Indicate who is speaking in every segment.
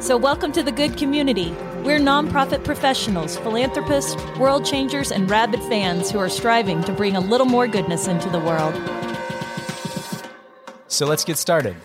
Speaker 1: So, welcome to the good community. We're nonprofit professionals, philanthropists, world changers, and rabid fans who are striving to bring a little more goodness into the world.
Speaker 2: So let's get started.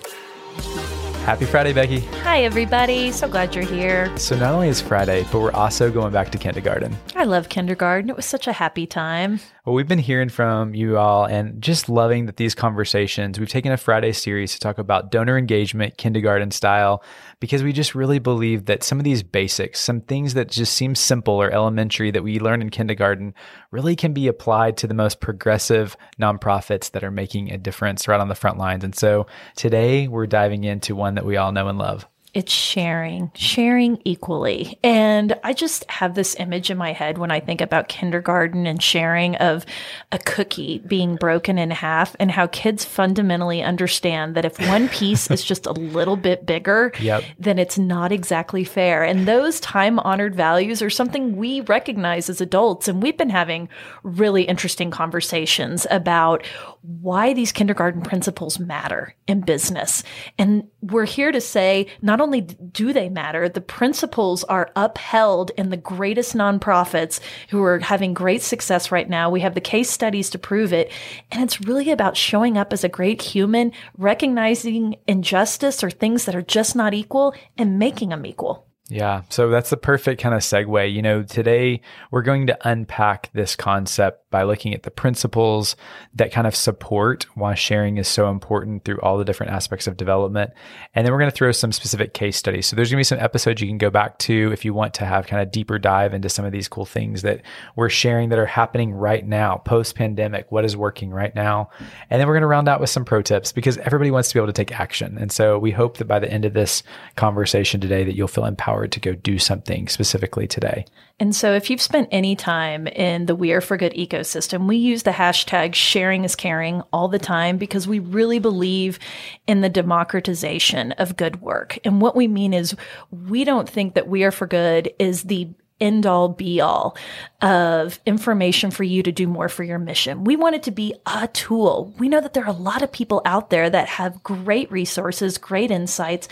Speaker 2: Happy Friday, Becky.
Speaker 1: Hi, everybody. So glad you're here.
Speaker 2: So, not only is Friday, but we're also going back to kindergarten.
Speaker 1: I love kindergarten. It was such a happy time.
Speaker 2: Well, we've been hearing from you all and just loving that these conversations. We've taken a Friday series to talk about donor engagement, kindergarten style, because we just really believe that some of these basics, some things that just seem simple or elementary that we learn in kindergarten, really can be applied to the most progressive nonprofits that are making a difference right on the front lines. And so today we're diving into one that we all know and love.
Speaker 1: It's sharing, sharing equally. And I just have this image in my head when I think about kindergarten and sharing of a cookie being broken in half and how kids fundamentally understand that if one piece is just a little bit bigger,
Speaker 2: Yep.
Speaker 1: then it's not exactly fair. And those time honored values are something we recognize as adults. And we've been having really interesting conversations about why these kindergarten principles matter in business. And we're here to say not only do they matter, the principles are upheld in the greatest nonprofits who are having great success right now. We have the case studies to prove it. And it's really about showing up as a great human, recognizing injustice or things that are just not equal and making them equal.
Speaker 2: Yeah. So that's the perfect kind of segue. You know, today we're going to unpack this concept by looking at the principles that kind of support why sharing is so important through all the different aspects of development. And then we're going to throw some specific case studies. So there's going to be some episodes you can go back to if you want to have kind of deeper dive into some of these cool things that we're sharing that are happening right now, post pandemic, what is working right now. And then we're going to round out with some pro tips because everybody wants to be able to take action. And so we hope that by the end of this conversation today that you'll feel empowered to go do something specifically today.
Speaker 1: And so, if you've spent any time in the We Are for Good ecosystem, we use the hashtag sharing is caring all the time because we really believe in the democratization of good work. And what we mean is, we don't think that We Are for Good is the end all be all of information for you to do more for your mission. We want it to be a tool. We know that there are a lot of people out there that have great resources, great insights,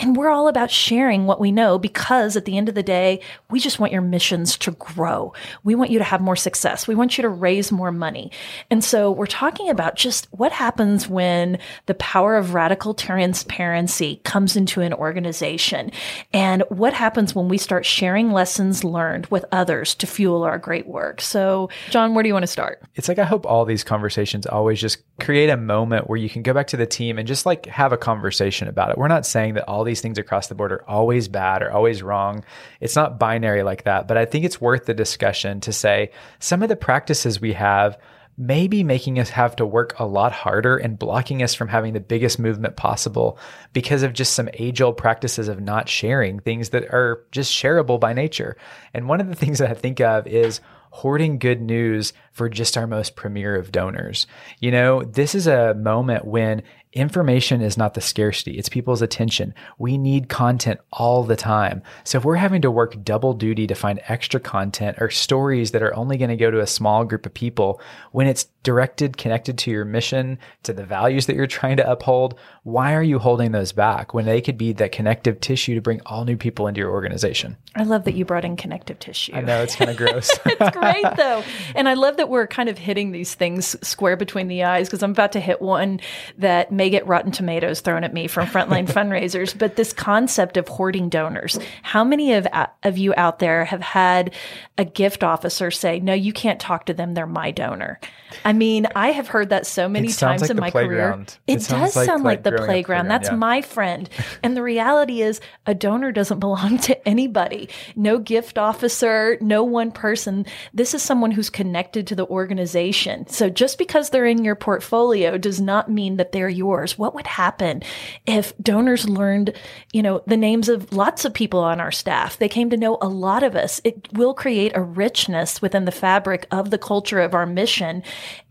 Speaker 1: and we're all about sharing what we know because at the end of the day, we just want your missions to grow. We want you to have more success. We want you to raise more money. And so we're talking about just what happens when the power of radical transparency comes into an organization and what happens when we start sharing lessons learned with others to fuel our great work. So, John, where do you want to start?
Speaker 2: It's like I hope all these conversations always just create a moment where you can go back to the team and just like have a conversation about it. We're not saying that all these things across the board are always bad or always wrong. It's not binary like that, but I think it's worth the discussion to say some of the practices we have maybe making us have to work a lot harder and blocking us from having the biggest movement possible because of just some age old practices of not sharing things that are just shareable by nature. And one of the things that I think of is hoarding good news for just our most premier of donors. You know, this is a moment when information is not the scarcity, it's people's attention. We need content all the time. So if we're having to work double duty to find extra content or stories that are only going to go to a small group of people, when it's directed, connected to your mission, to the values that you're trying to uphold, why are you holding those back when they could be that connective tissue to bring all new people into your organization?
Speaker 1: I love that you brought in connective tissue.
Speaker 2: I know it's kind of gross.
Speaker 1: it's great though. And I love that we're kind of hitting these things square between the eyes because I'm about to hit one that may get rotten tomatoes thrown at me from frontline fundraisers. But this concept of hoarding donors, how many of, uh, of you out there have had a gift officer say, no, you can't talk to them. They're my donor. I mean, I have heard that so many
Speaker 2: It
Speaker 1: times
Speaker 2: like
Speaker 1: in my career. It,
Speaker 2: It
Speaker 1: does
Speaker 2: like-
Speaker 1: sound like, the playground.
Speaker 2: playground,
Speaker 1: That's
Speaker 2: yeah.
Speaker 1: my friend. And the reality is, a donor doesn't belong to anybody. No gift officer, no one person. This is someone who's connected to to the organization. So just because they're in your portfolio does not mean that they're yours. What would happen if donors learned, you know, the names of lots of people on our staff? They came to know a lot of us. It will create a richness within the fabric of the culture of our mission.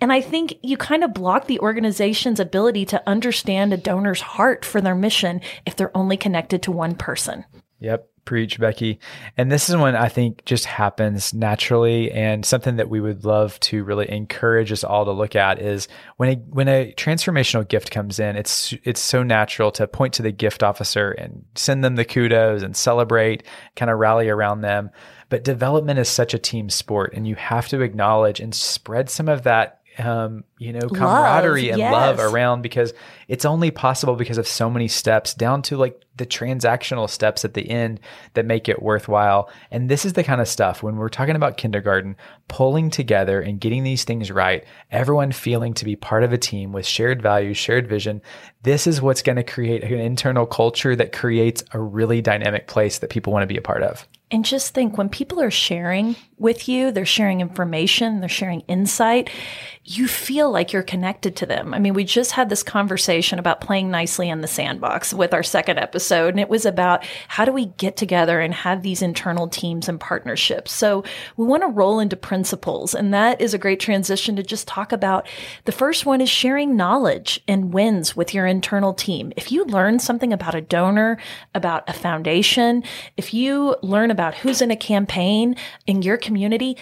Speaker 1: And I think you kind of block the organization's ability to understand a donor's heart for their mission if they're only connected to one person.
Speaker 2: Yep. Preach, Becky. And this is one I think just happens naturally and something that we would love to really encourage us all to look at is when a when a transformational gift comes in, it's it's so natural to point to the gift officer and send them the kudos and celebrate, kind of rally around them. But development is such a team sport and you have to acknowledge and spread some of that um, you know, camaraderie love, and yes. love around because it's only possible because of so many steps down to like the transactional steps at the end that make it worthwhile. And this is the kind of stuff when we're talking about kindergarten, pulling together and getting these things right, everyone feeling to be part of a team with shared values, shared vision. This is what's going to create an internal culture that creates a really dynamic place that people want to be a part of.
Speaker 1: And just think when people are sharing with you, they're sharing information, they're sharing insight, you feel like you're connected to them. I mean, we just had this conversation about playing nicely in the sandbox with our second episode, and it was about how do we get together and have these internal teams and partnerships. So we want to roll into principles, and that is a great transition to just talk about the first one is sharing knowledge and wins with your internal team. If you learn something about a donor, about a foundation, if you learn about who's in a campaign in your community,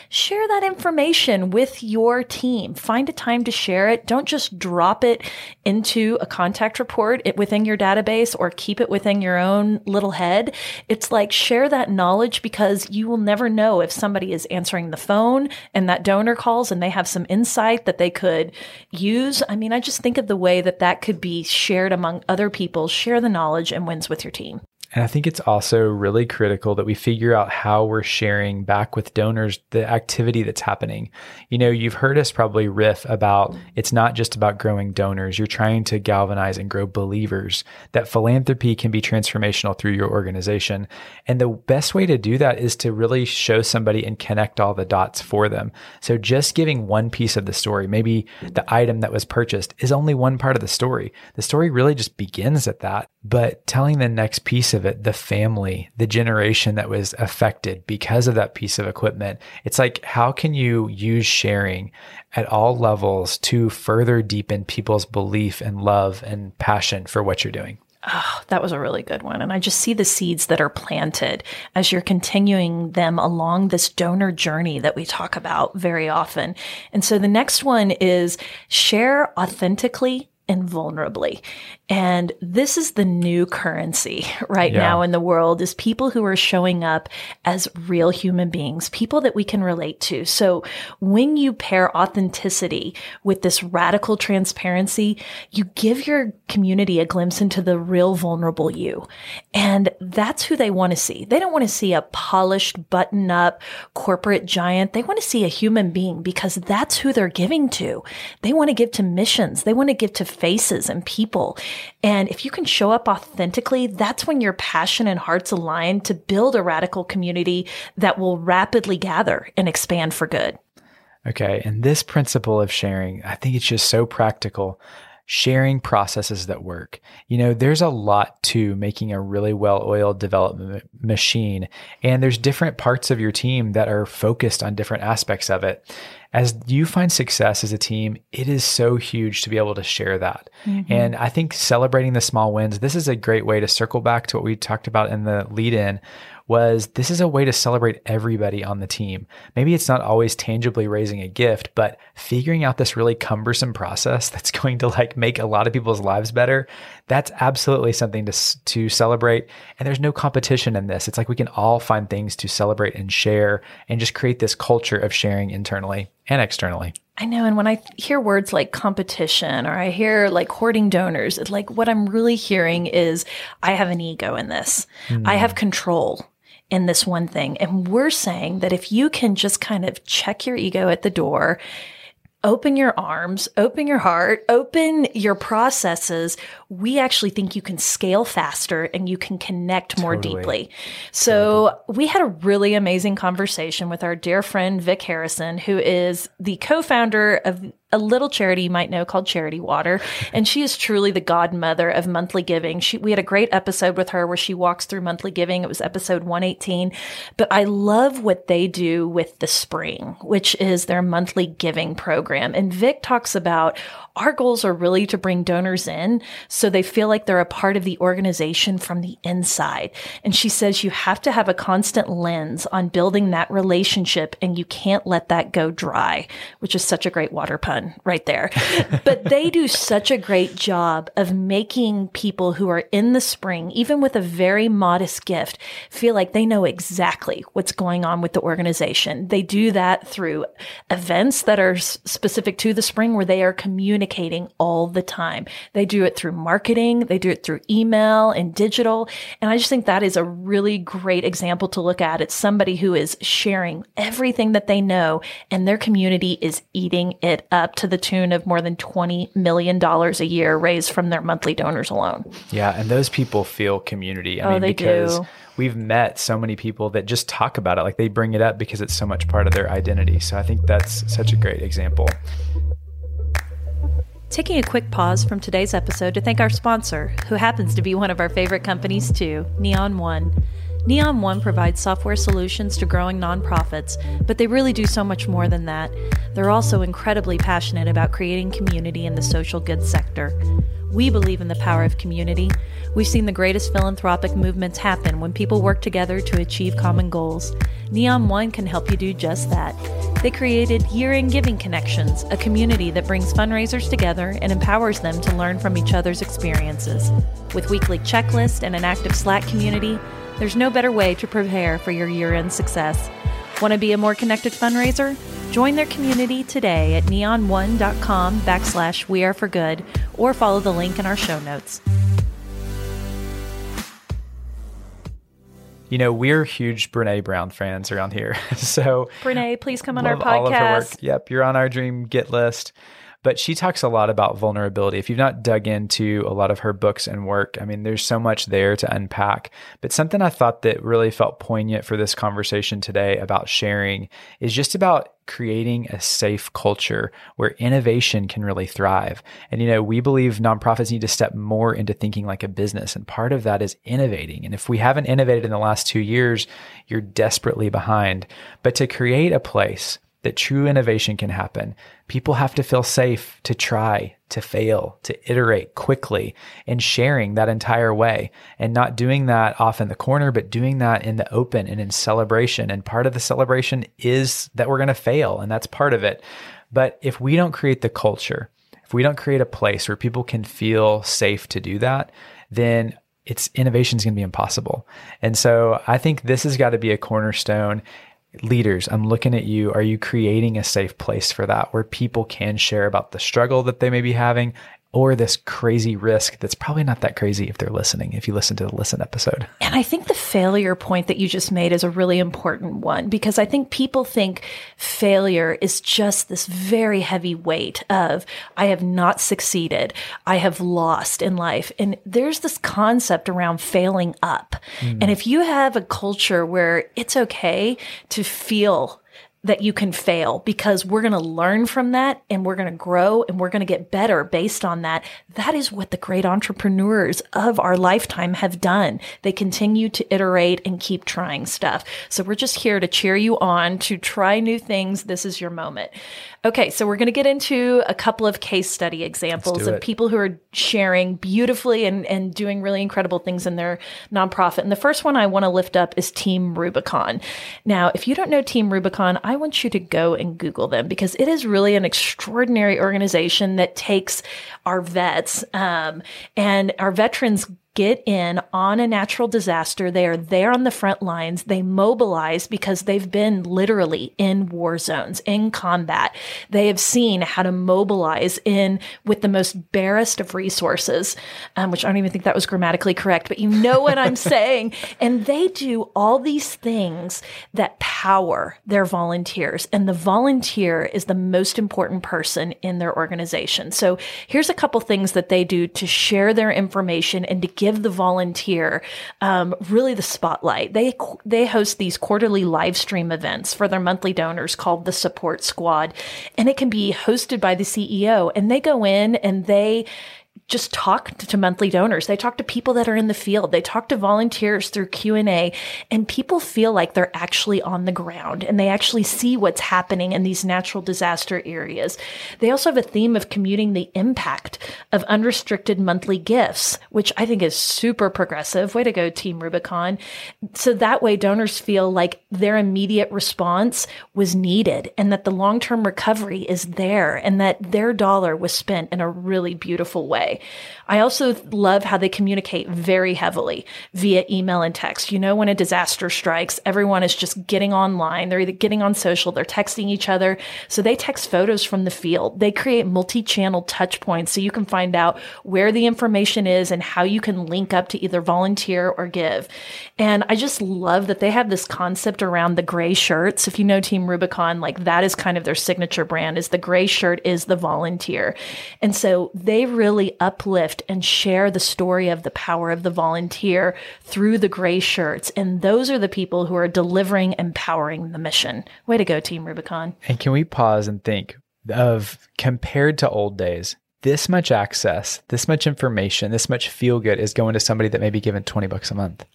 Speaker 1: share that information with your team. Find a time to share it. Don't just drop it into a contact report within your database or keep it within your own little head. It's like share that knowledge because you will never know if somebody is answering the phone and that donor calls and they have some insight that they could use. I mean, I just think of the way that that could be shared among other people. Share the knowledge and wins with your team.
Speaker 2: And I think it's also really critical that we figure out how we're sharing back with donors the activity that's happening. You know, you've heard us probably riff about it's not just about growing donors. You're trying to galvanize and grow believers that philanthropy can be transformational through your organization. And the best way to do that is to really show somebody and connect all the dots for them. So just giving one piece of the story, maybe the item that was purchased is only one part of the story. The story really just begins at that, but telling the next piece of of it, the family, the generation that was affected because of that piece of equipment. It's like, how can you use sharing at all levels to further deepen people's belief and love and passion for what you're doing?
Speaker 1: Oh, that was a really good one. And I just see the seeds that are planted as you're continuing them along this donor journey that we talk about very often. And so the next one is share authentically and vulnerably. And this is the new currency right yeah. now in the world is people who are showing up as real human beings, people that we can relate to. So when you pair authenticity with this radical transparency, you give your community a glimpse into the real vulnerable you. And that's who they want to see. They don't want to see a polished button up corporate giant. They want to see a human being because that's who they're giving to. They want to give to missions. They want to give to faces and people. And if you can show up authentically, that's when your passion and hearts align to build a radical community that will rapidly gather and expand for good.
Speaker 2: Okay. And this principle of sharing, I think it's just so practical. Sharing processes that work. You know, there's a lot to making a really well oiled development machine, and there's different parts of your team that are focused on different aspects of it as you find success as a team, it is so huge to be able to share that. Mm-hmm. And I think celebrating the small wins, this is a great way to circle back to what we talked about in the lead in was this is a way to celebrate everybody on the team. Maybe it's not always tangibly raising a gift, but figuring out this really cumbersome process that's going to like make a lot of people's lives better. That's absolutely something to to celebrate. And there's no competition in this. It's like we can all find things to celebrate and share and just create this culture of sharing internally and externally.
Speaker 1: I know. And when I hear words like competition or I hear like hoarding donors, it's like what I'm really hearing is I have an ego in this. Mm. I have control in this one thing. And we're saying that if you can just kind of check your ego at the door, open your arms, open your heart, open your processes, we actually think you can scale faster and you can connect more
Speaker 2: Totally.
Speaker 1: deeply. So we had a really amazing conversation with our dear friend Vic Harrison, who is the co-founder of a little charity you might know called Charity Water. And she is truly the godmother of monthly giving. She, we had a great episode with her where she walks through monthly giving. It was episode 118. But I love what they do with the spring, which is their monthly giving program. And Vic talks about our goals are really to bring donors in so they feel like they're a part of the organization from the inside. And she says you have to have a constant lens on building that relationship and you can't let that go dry, which is such a great water pun right there. but they do such a great job of making people who are in the spring, even with a very modest gift, feel like they know exactly what's going on with the organization. They do that through events that are specific to the spring where they are communicating all the time. They do it through marketing, they do it through email and digital. And I just think that is a really great example to look at. It's somebody who is sharing everything that they know and their community is eating it up to the tune of more than $20 million a year raised from their monthly donors alone.
Speaker 2: Yeah, and those people feel community. I
Speaker 1: Oh,
Speaker 2: mean,
Speaker 1: they
Speaker 2: because
Speaker 1: do.
Speaker 2: we've met so many people that just talk about it, like they bring it up because it's so much part of their identity. So I think that's such a great example.
Speaker 1: Taking a quick pause from today's episode to thank our sponsor, who happens to be one of our favorite companies too, Neon One. Neon One provides software solutions to growing nonprofits, but they really do so much more than that. They're also incredibly passionate about creating community in the social goods sector. We believe in the power of community. We've seen the greatest philanthropic movements happen when people work together to achieve common goals. Neon One can help you do just that. They created Year in Giving Connections, a community that brings fundraisers together and empowers them to learn from each other's experiences. With weekly checklists and an active Slack community, there's no better way to prepare for your year end success. Want to be a more connected fundraiser? Join their community today at neon1.com backslash we are for good or follow the link in our show notes.
Speaker 2: You know, we're huge Brene Brown fans around here. so
Speaker 1: Brene, please come on our
Speaker 2: all of her work.
Speaker 1: podcast.
Speaker 2: Yep, you're on our dream get list. But she talks a lot about vulnerability. If you've not dug into a lot of her books and work, I mean, there's so much there to unpack. But something I thought that really felt poignant for this conversation today about sharing is just about creating a safe culture where innovation can really thrive. And, you know, we believe nonprofits need to step more into thinking like a business. And part of that is innovating. And if we haven't innovated in the last two years, you're desperately behind. But to create a place that true innovation can happen, people have to feel safe to try, to fail, to iterate quickly and sharing that entire way and not doing that off in the corner, but doing that in the open and in celebration. And part of the celebration is that we're going to fail, and that's part of it. But if we don't create the culture, if we don't create a place where people can feel safe to do that, then it's innovation is going to be impossible. And so I think this has got to be a cornerstone leaders, I'm looking at you. Are you creating a safe place for that where people can share about the struggle that they may be having or this crazy risk that's probably not that crazy if they're listening, if you listen to the listen episode?
Speaker 1: And I think the failure point that you just made is a really important one because I think people think failure is just this very heavy weight of, I have not succeeded. I have lost in life. And there's this concept around failing up. Mm-hmm. And if you have a culture where it's okay to feel that you can fail because we're going to learn from that and we're going to grow and we're going to get better based on that. That is what the great entrepreneurs of our lifetime have done. They continue to iterate and keep trying stuff. So we're just here to cheer you on to try new things. This is your moment. Okay, so we're going to get into a couple of case study examples of people who are sharing beautifully and, and doing really incredible things in their nonprofit. And the first one I want to lift up is Team Rubicon. Now, if you don't know Team Rubicon, I want you to go and Google them because it is really an extraordinary organization that takes our vets um, and our veterans get in on a natural disaster. They are there on the front lines. They mobilize because they've been literally in war zones, in combat. They have seen how to mobilize in with the most barest of resources, um, which I don't even think that was grammatically correct, but you know what I'm saying. And they do all these things that power their volunteers. And the volunteer is the most important person in their organization. So here's a couple things that they do to share their information and to give the volunteer um, really the spotlight. They they host these quarterly live stream events for their monthly donors called the Support Squad, and it can be hosted by the CEO. And they go in and they just talk to monthly donors. They talk to people that are in the field. They talk to volunteers through Q&A and people feel like they're actually on the ground and they actually see what's happening in these natural disaster areas. They also have a theme of commuting the impact of unrestricted monthly gifts, which I think is super progressive. Way to go, Team Rubicon. So that way donors feel like their immediate response was needed and that the long-term recovery is there and that their dollar was spent in a really beautiful way. I also love how they communicate very heavily via email and text. You know, when a disaster strikes, everyone is just getting online. They're either getting on social, they're texting each other. So they text photos from the field. They create multi channel touch points so you can find out where the information is and how you can link up to either volunteer or give. And I just love that they have this concept around the gray shirts. If you know Team Rubicon, like that is kind of their signature brand is the gray shirt is the volunteer. And so they really uplift and share the story of the power of the volunteer through the gray shirts. And those are the people who are delivering, empowering the mission. Way to go, Team Rubicon.
Speaker 2: And can we pause and think of compared to old days, this much access, this much information, this much feel good is going to somebody that may be given 20 bucks a month.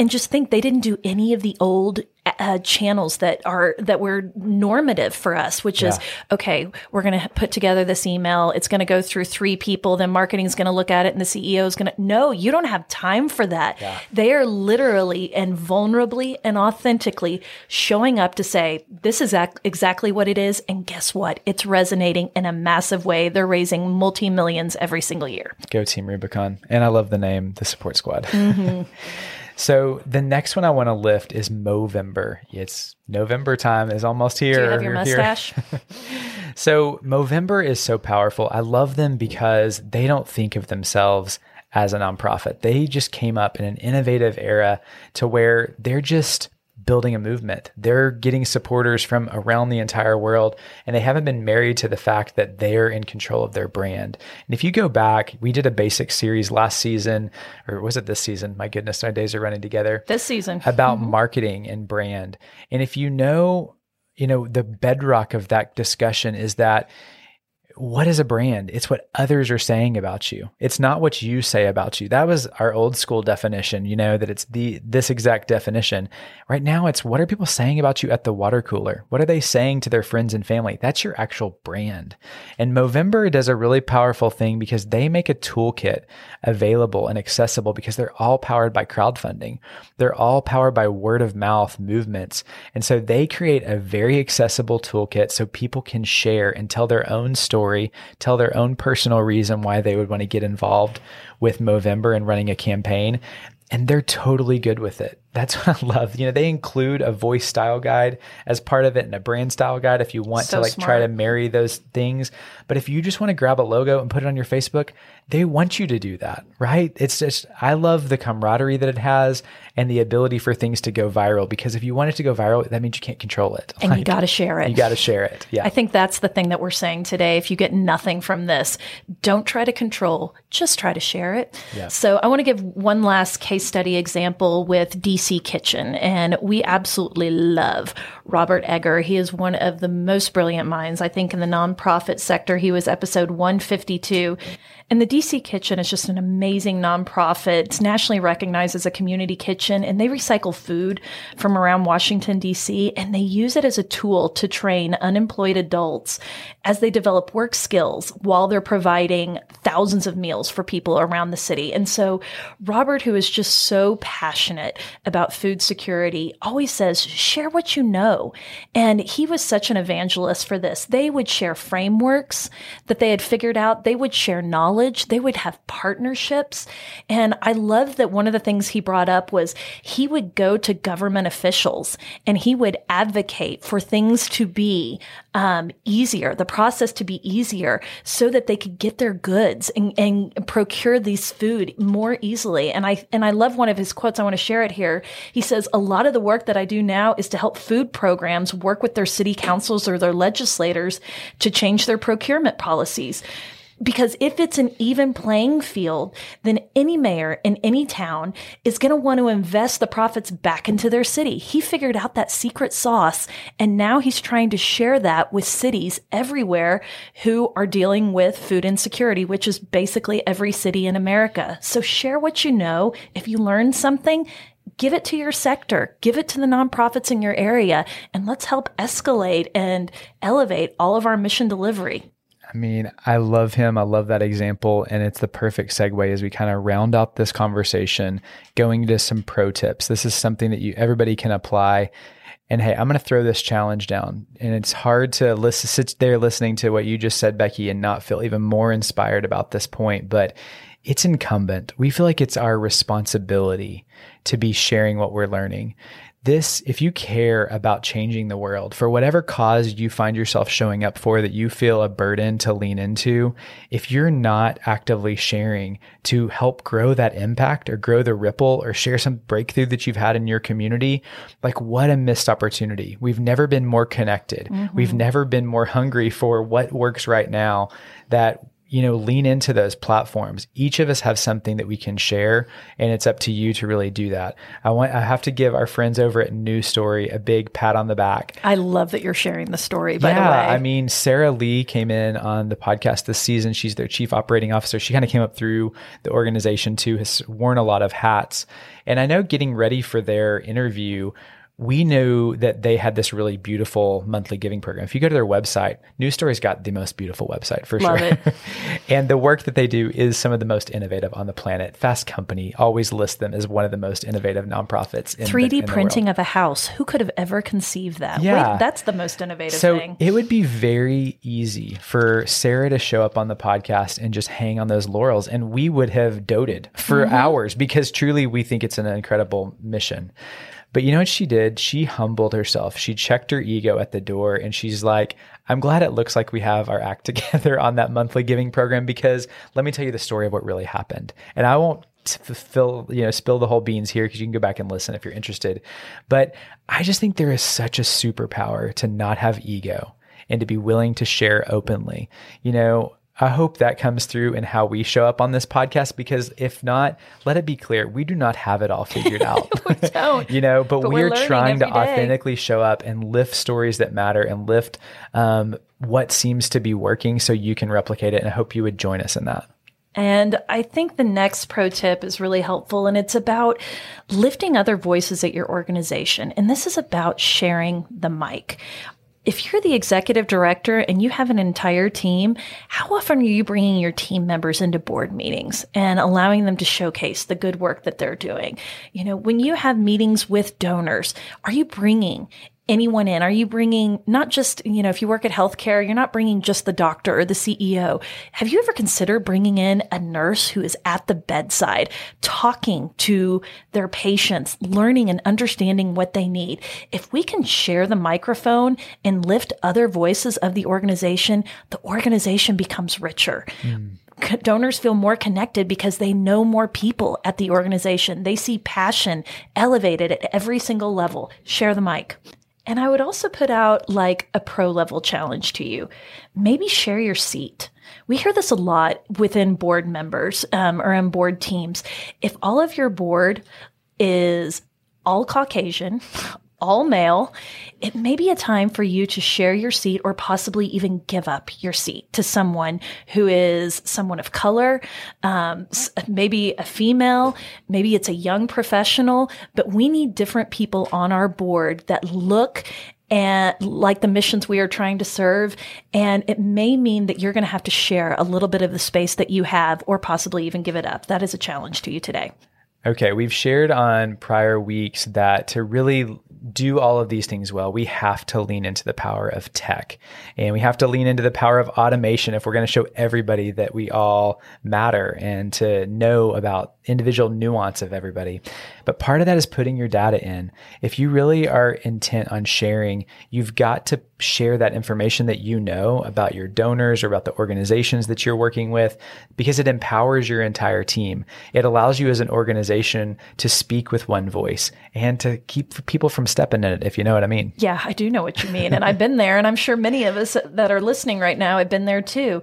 Speaker 1: And just think they didn't do any of the old uh, channels that are that were normative for us, which yeah. is okay. We're going to put together this email. It's going to go through three people. Then marketing is going to look at it, and the CEO is going to. No, you don't have time for that. Yeah. They are literally and vulnerably and authentically showing up to say this is ac- exactly what it is, and guess what? It's resonating in a massive way. They're raising multi millions every single year.
Speaker 2: Go Team Rubicon, and I love the name, the Support Squad. Mm-hmm. So the next one I want to lift is Movember. It's November time is almost here.
Speaker 1: Do you have your mustache?
Speaker 2: so Movember is so powerful. I love them because they don't think of themselves as a nonprofit. They just came up in an innovative era to where they're just building a movement. They're getting supporters from around the entire world, and they haven't been married to the fact that they're in control of their brand. And if you go back, we did a basic series last season, or was it this season? My goodness, my days are running together.
Speaker 1: This season.
Speaker 2: About mm-hmm. marketing and brand. And if you know, you know, the bedrock of that discussion is that what is a brand? It's what others are saying about you. It's not what you say about you. That was our old school definition, you know, that it's the this exact definition. Right now it's what are people saying about you at the water cooler? What are they saying to their friends and family? That's your actual brand. And Movember does a really powerful thing because they make a toolkit available and accessible because they're all powered by crowdfunding. They're all powered by word of mouth movements. And so they create a very accessible toolkit so people can share and tell their own story story, tell their own personal reason why they would want to get involved with Movember and running a campaign. And they're totally good with it. That's what I love. You know, they include a voice style guide as part of it and a brand style guide if you want so to like smart. try to marry those things. But if you just want to grab a logo and put it on your Facebook, they want you to do that, right? It's just, I love the camaraderie that it has and the ability for things to go viral because if you want it to go viral, that means you can't control it.
Speaker 1: And like, you got to share it.
Speaker 2: You got to share it. Yeah.
Speaker 1: I think that's the thing that we're saying today. If you get nothing from this, don't try to control, just try to share it. Yeah. So I want to give one last case study example with DC Kitchen. And we absolutely love Robert Egger. He is one of the most brilliant minds, I think, in the nonprofit sector. He was episode 152. And the DC Kitchen is just an amazing nonprofit. It's nationally recognized as a community kitchen, and they recycle food from around Washington, DC, and they use it as a tool to train unemployed adults as they develop work skills while they're providing thousands of meals for people around the city. And so, Robert, who is just so passionate about food security, always says, share what you know. And he was such an evangelist for this. They would share frameworks that they had figured out, they would share knowledge They would have partnerships. And I love that one of the things he brought up was he would go to government officials and he would advocate for things to be um, easier, the process to be easier so that they could get their goods and, and procure these food more easily. And I, and I love one of his quotes. I want to share it here. He says, a lot of the work that I do now is to help food programs work with their city councils or their legislators to change their procurement policies. Because if it's an even playing field, then any mayor in any town is going to want to invest the profits back into their city. He figured out that secret sauce and now he's trying to share that with cities everywhere who are dealing with food insecurity, which is basically every city in America. So share what you know. If you learn something, give it to your sector, give it to the nonprofits in your area, and let's help escalate and elevate all of our mission delivery.
Speaker 2: I mean, I love him. I love that example. And it's the perfect segue as we kind of round out this conversation, going to some pro tips. This is something that you everybody can apply. And hey, I'm going to throw this challenge down. And it's hard to listen, sit there listening to what you just said, Becky, and not feel even more inspired about this point. But it's incumbent. We feel like it's our responsibility to be sharing what we're learning this, if you care about changing the world for whatever cause you find yourself showing up for that you feel a burden to lean into, if you're not actively sharing to help grow that impact or grow the ripple or share some breakthrough that you've had in your community, like what a missed opportunity. We've never been more connected. Mm-hmm. We've never been more hungry for what works right now that you know, lean into those platforms. Each of us have something that we can share, and it's up to you to really do that. I want I have to give our friends over at New Story a big pat on the back.
Speaker 1: I love that you're sharing the story. By
Speaker 2: yeah,
Speaker 1: the way,
Speaker 2: I mean, Sarah Lee came in on the podcast this season. She's their chief operating officer. She kind of came up through the organization too. Has worn a lot of hats, and I know getting ready for their interview we knew that they had this really beautiful monthly giving program. If you go to their website, New Story's got the most beautiful website for
Speaker 1: Love
Speaker 2: sure. and the work that they do is some of the most innovative on the planet. Fast Company always lists them as one of the most innovative nonprofits.
Speaker 1: 3D
Speaker 2: the, in
Speaker 1: printing of a house. Who could have ever conceived that?
Speaker 2: Yeah.
Speaker 1: Wait, that's the most innovative
Speaker 2: so
Speaker 1: thing.
Speaker 2: It would be very easy for Sarah to show up on the podcast and just hang on those laurels. And we would have doted for mm-hmm. hours because truly we think it's an incredible mission. But you know what she did? She humbled herself. She checked her ego at the door and she's like, I'm glad it looks like we have our act together on that monthly giving program because let me tell you the story of what really happened. And I won't fill you know spill the whole beans here because you can go back and listen if you're interested but i just think there is such a superpower to not have ego and to be willing to share openly you know I hope that comes through in how we show up on this podcast because if not, let it be clear, we do not have it all figured out.
Speaker 1: we don't.
Speaker 2: you know, but, but we're, we're trying to
Speaker 1: day.
Speaker 2: authentically show up and lift stories that matter and lift um, what seems to be working so you can replicate it. And I hope you would join us in that.
Speaker 1: And I think the next pro tip is really helpful and it's about lifting other voices at your organization. And this is about sharing the mic if you're the executive director and you have an entire team, how often are you bringing your team members into board meetings and allowing them to showcase the good work that they're doing? You know, when you have meetings with donors, are you bringing anyone in? Are you bringing not just, you know, if you work at healthcare, you're not bringing just the doctor or the CEO. Have you ever considered bringing in a nurse who is at the bedside, talking to their patients, learning and understanding what they need? If we can share the microphone and lift other voices of the organization, the organization becomes richer. Mm donors feel more connected because they know more people at the organization. They see passion elevated at every single level. Share the mic. And I would also put out like a pro level challenge to you. Maybe share your seat. We hear this a lot within board members um, or in board teams. If all of your board is all Caucasian, all male, it may be a time for you to share your seat or possibly even give up your seat to someone who is someone of color, um, maybe a female, maybe it's a young professional, but we need different people on our board that look and like the missions we are trying to serve. And it may mean that you're going to have to share a little bit of the space that you have or possibly even give it up. That is a challenge to you today.
Speaker 2: Okay, we've shared on prior weeks that to really do all of these things well, we have to lean into the power of tech and we have to lean into the power of automation if we're going to show everybody that we all matter and to know about individual nuance of everybody. But part of that is putting your data in. If you really are intent on sharing, you've got to share that information that you know about your donors or about the organizations that you're working with because it empowers your entire team. It allows you as an organization to speak with one voice and to keep people from stepping in it, if you know what I mean.
Speaker 1: Yeah, I do know what you mean. And I've been there, and I'm sure many of us that are listening right now have been there too.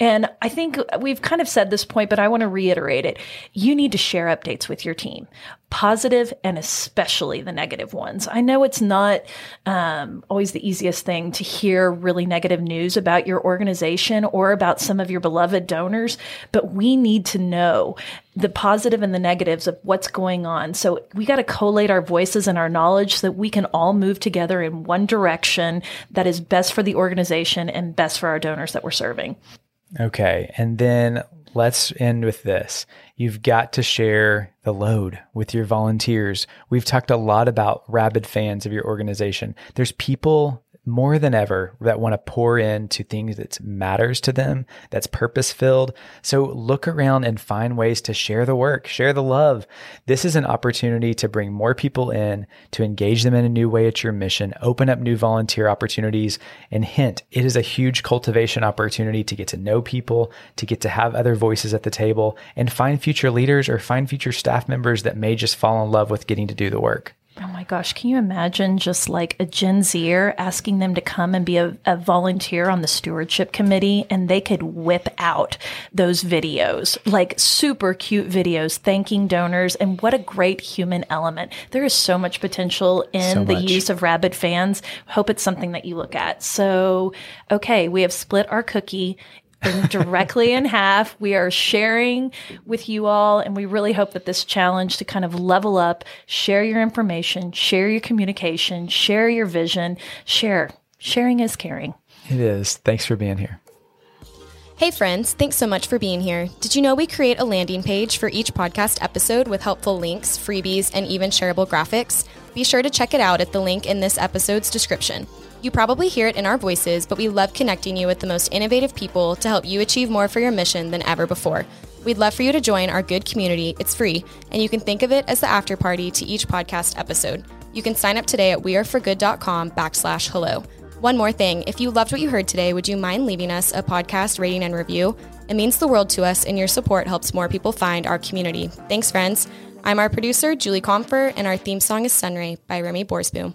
Speaker 1: And I think we've kind of said this point, but I want to reiterate it. You need to share updates with your team positive and especially the negative ones. I know it's not um, always the easiest thing to hear really negative news about your organization or about some of your beloved donors, but we need to know the positive and the negatives of what's going on. So we got to collate our voices and our knowledge so that we can all move together in one direction that is best for the organization and best for our donors that we're serving.
Speaker 2: Okay. And then let's end with this. You've got to share the load with your volunteers. We've talked a lot about rabid fans of your organization. There's people more than ever that want to pour into things that matters to them, that's purpose filled. So look around and find ways to share the work, share the love. This is an opportunity to bring more people in, to engage them in a new way at your mission, open up new volunteer opportunities, and hint, it is a huge cultivation opportunity to get to know people, to get to have other voices at the table, and find future leaders or find future staff members that may just fall in love with getting to do the work.
Speaker 1: Oh my gosh, can you imagine just like a Gen Zer asking them to come and be a, a, volunteer on the stewardship committee and they could whip out those videos, like super cute videos thanking donors and what a great human element. There is so much potential in so the much. use of rabid fans. Hope it's something that you look at. So, okay, we have split our cookie directly in half. We are sharing with you all, and we really hope that this challenge to kind of level up, share your information, share your communication, share your vision, share. Sharing is caring.
Speaker 2: It is. Thanks for being here.
Speaker 3: Hey, friends, thanks so much for being here. Did you know we create a landing page for each podcast episode with helpful links, freebies, and even shareable graphics? Be sure to check it out at the link in this episode's description. You probably hear it in our voices, but we love connecting you with the most innovative people to help you achieve more for your mission than ever before. We'd love for you to join our good community. It's free, and you can think of it as the after party to each podcast episode. You can sign up today at weareforgood.com backslash hello. One more thing, if you loved what you heard today, would you mind leaving us a podcast rating and review? It means the world to us, and your support helps more people find our community. Thanks, friends. I'm our producer, Julie Comfer, and our theme song is Sunray by Remy Borsboom.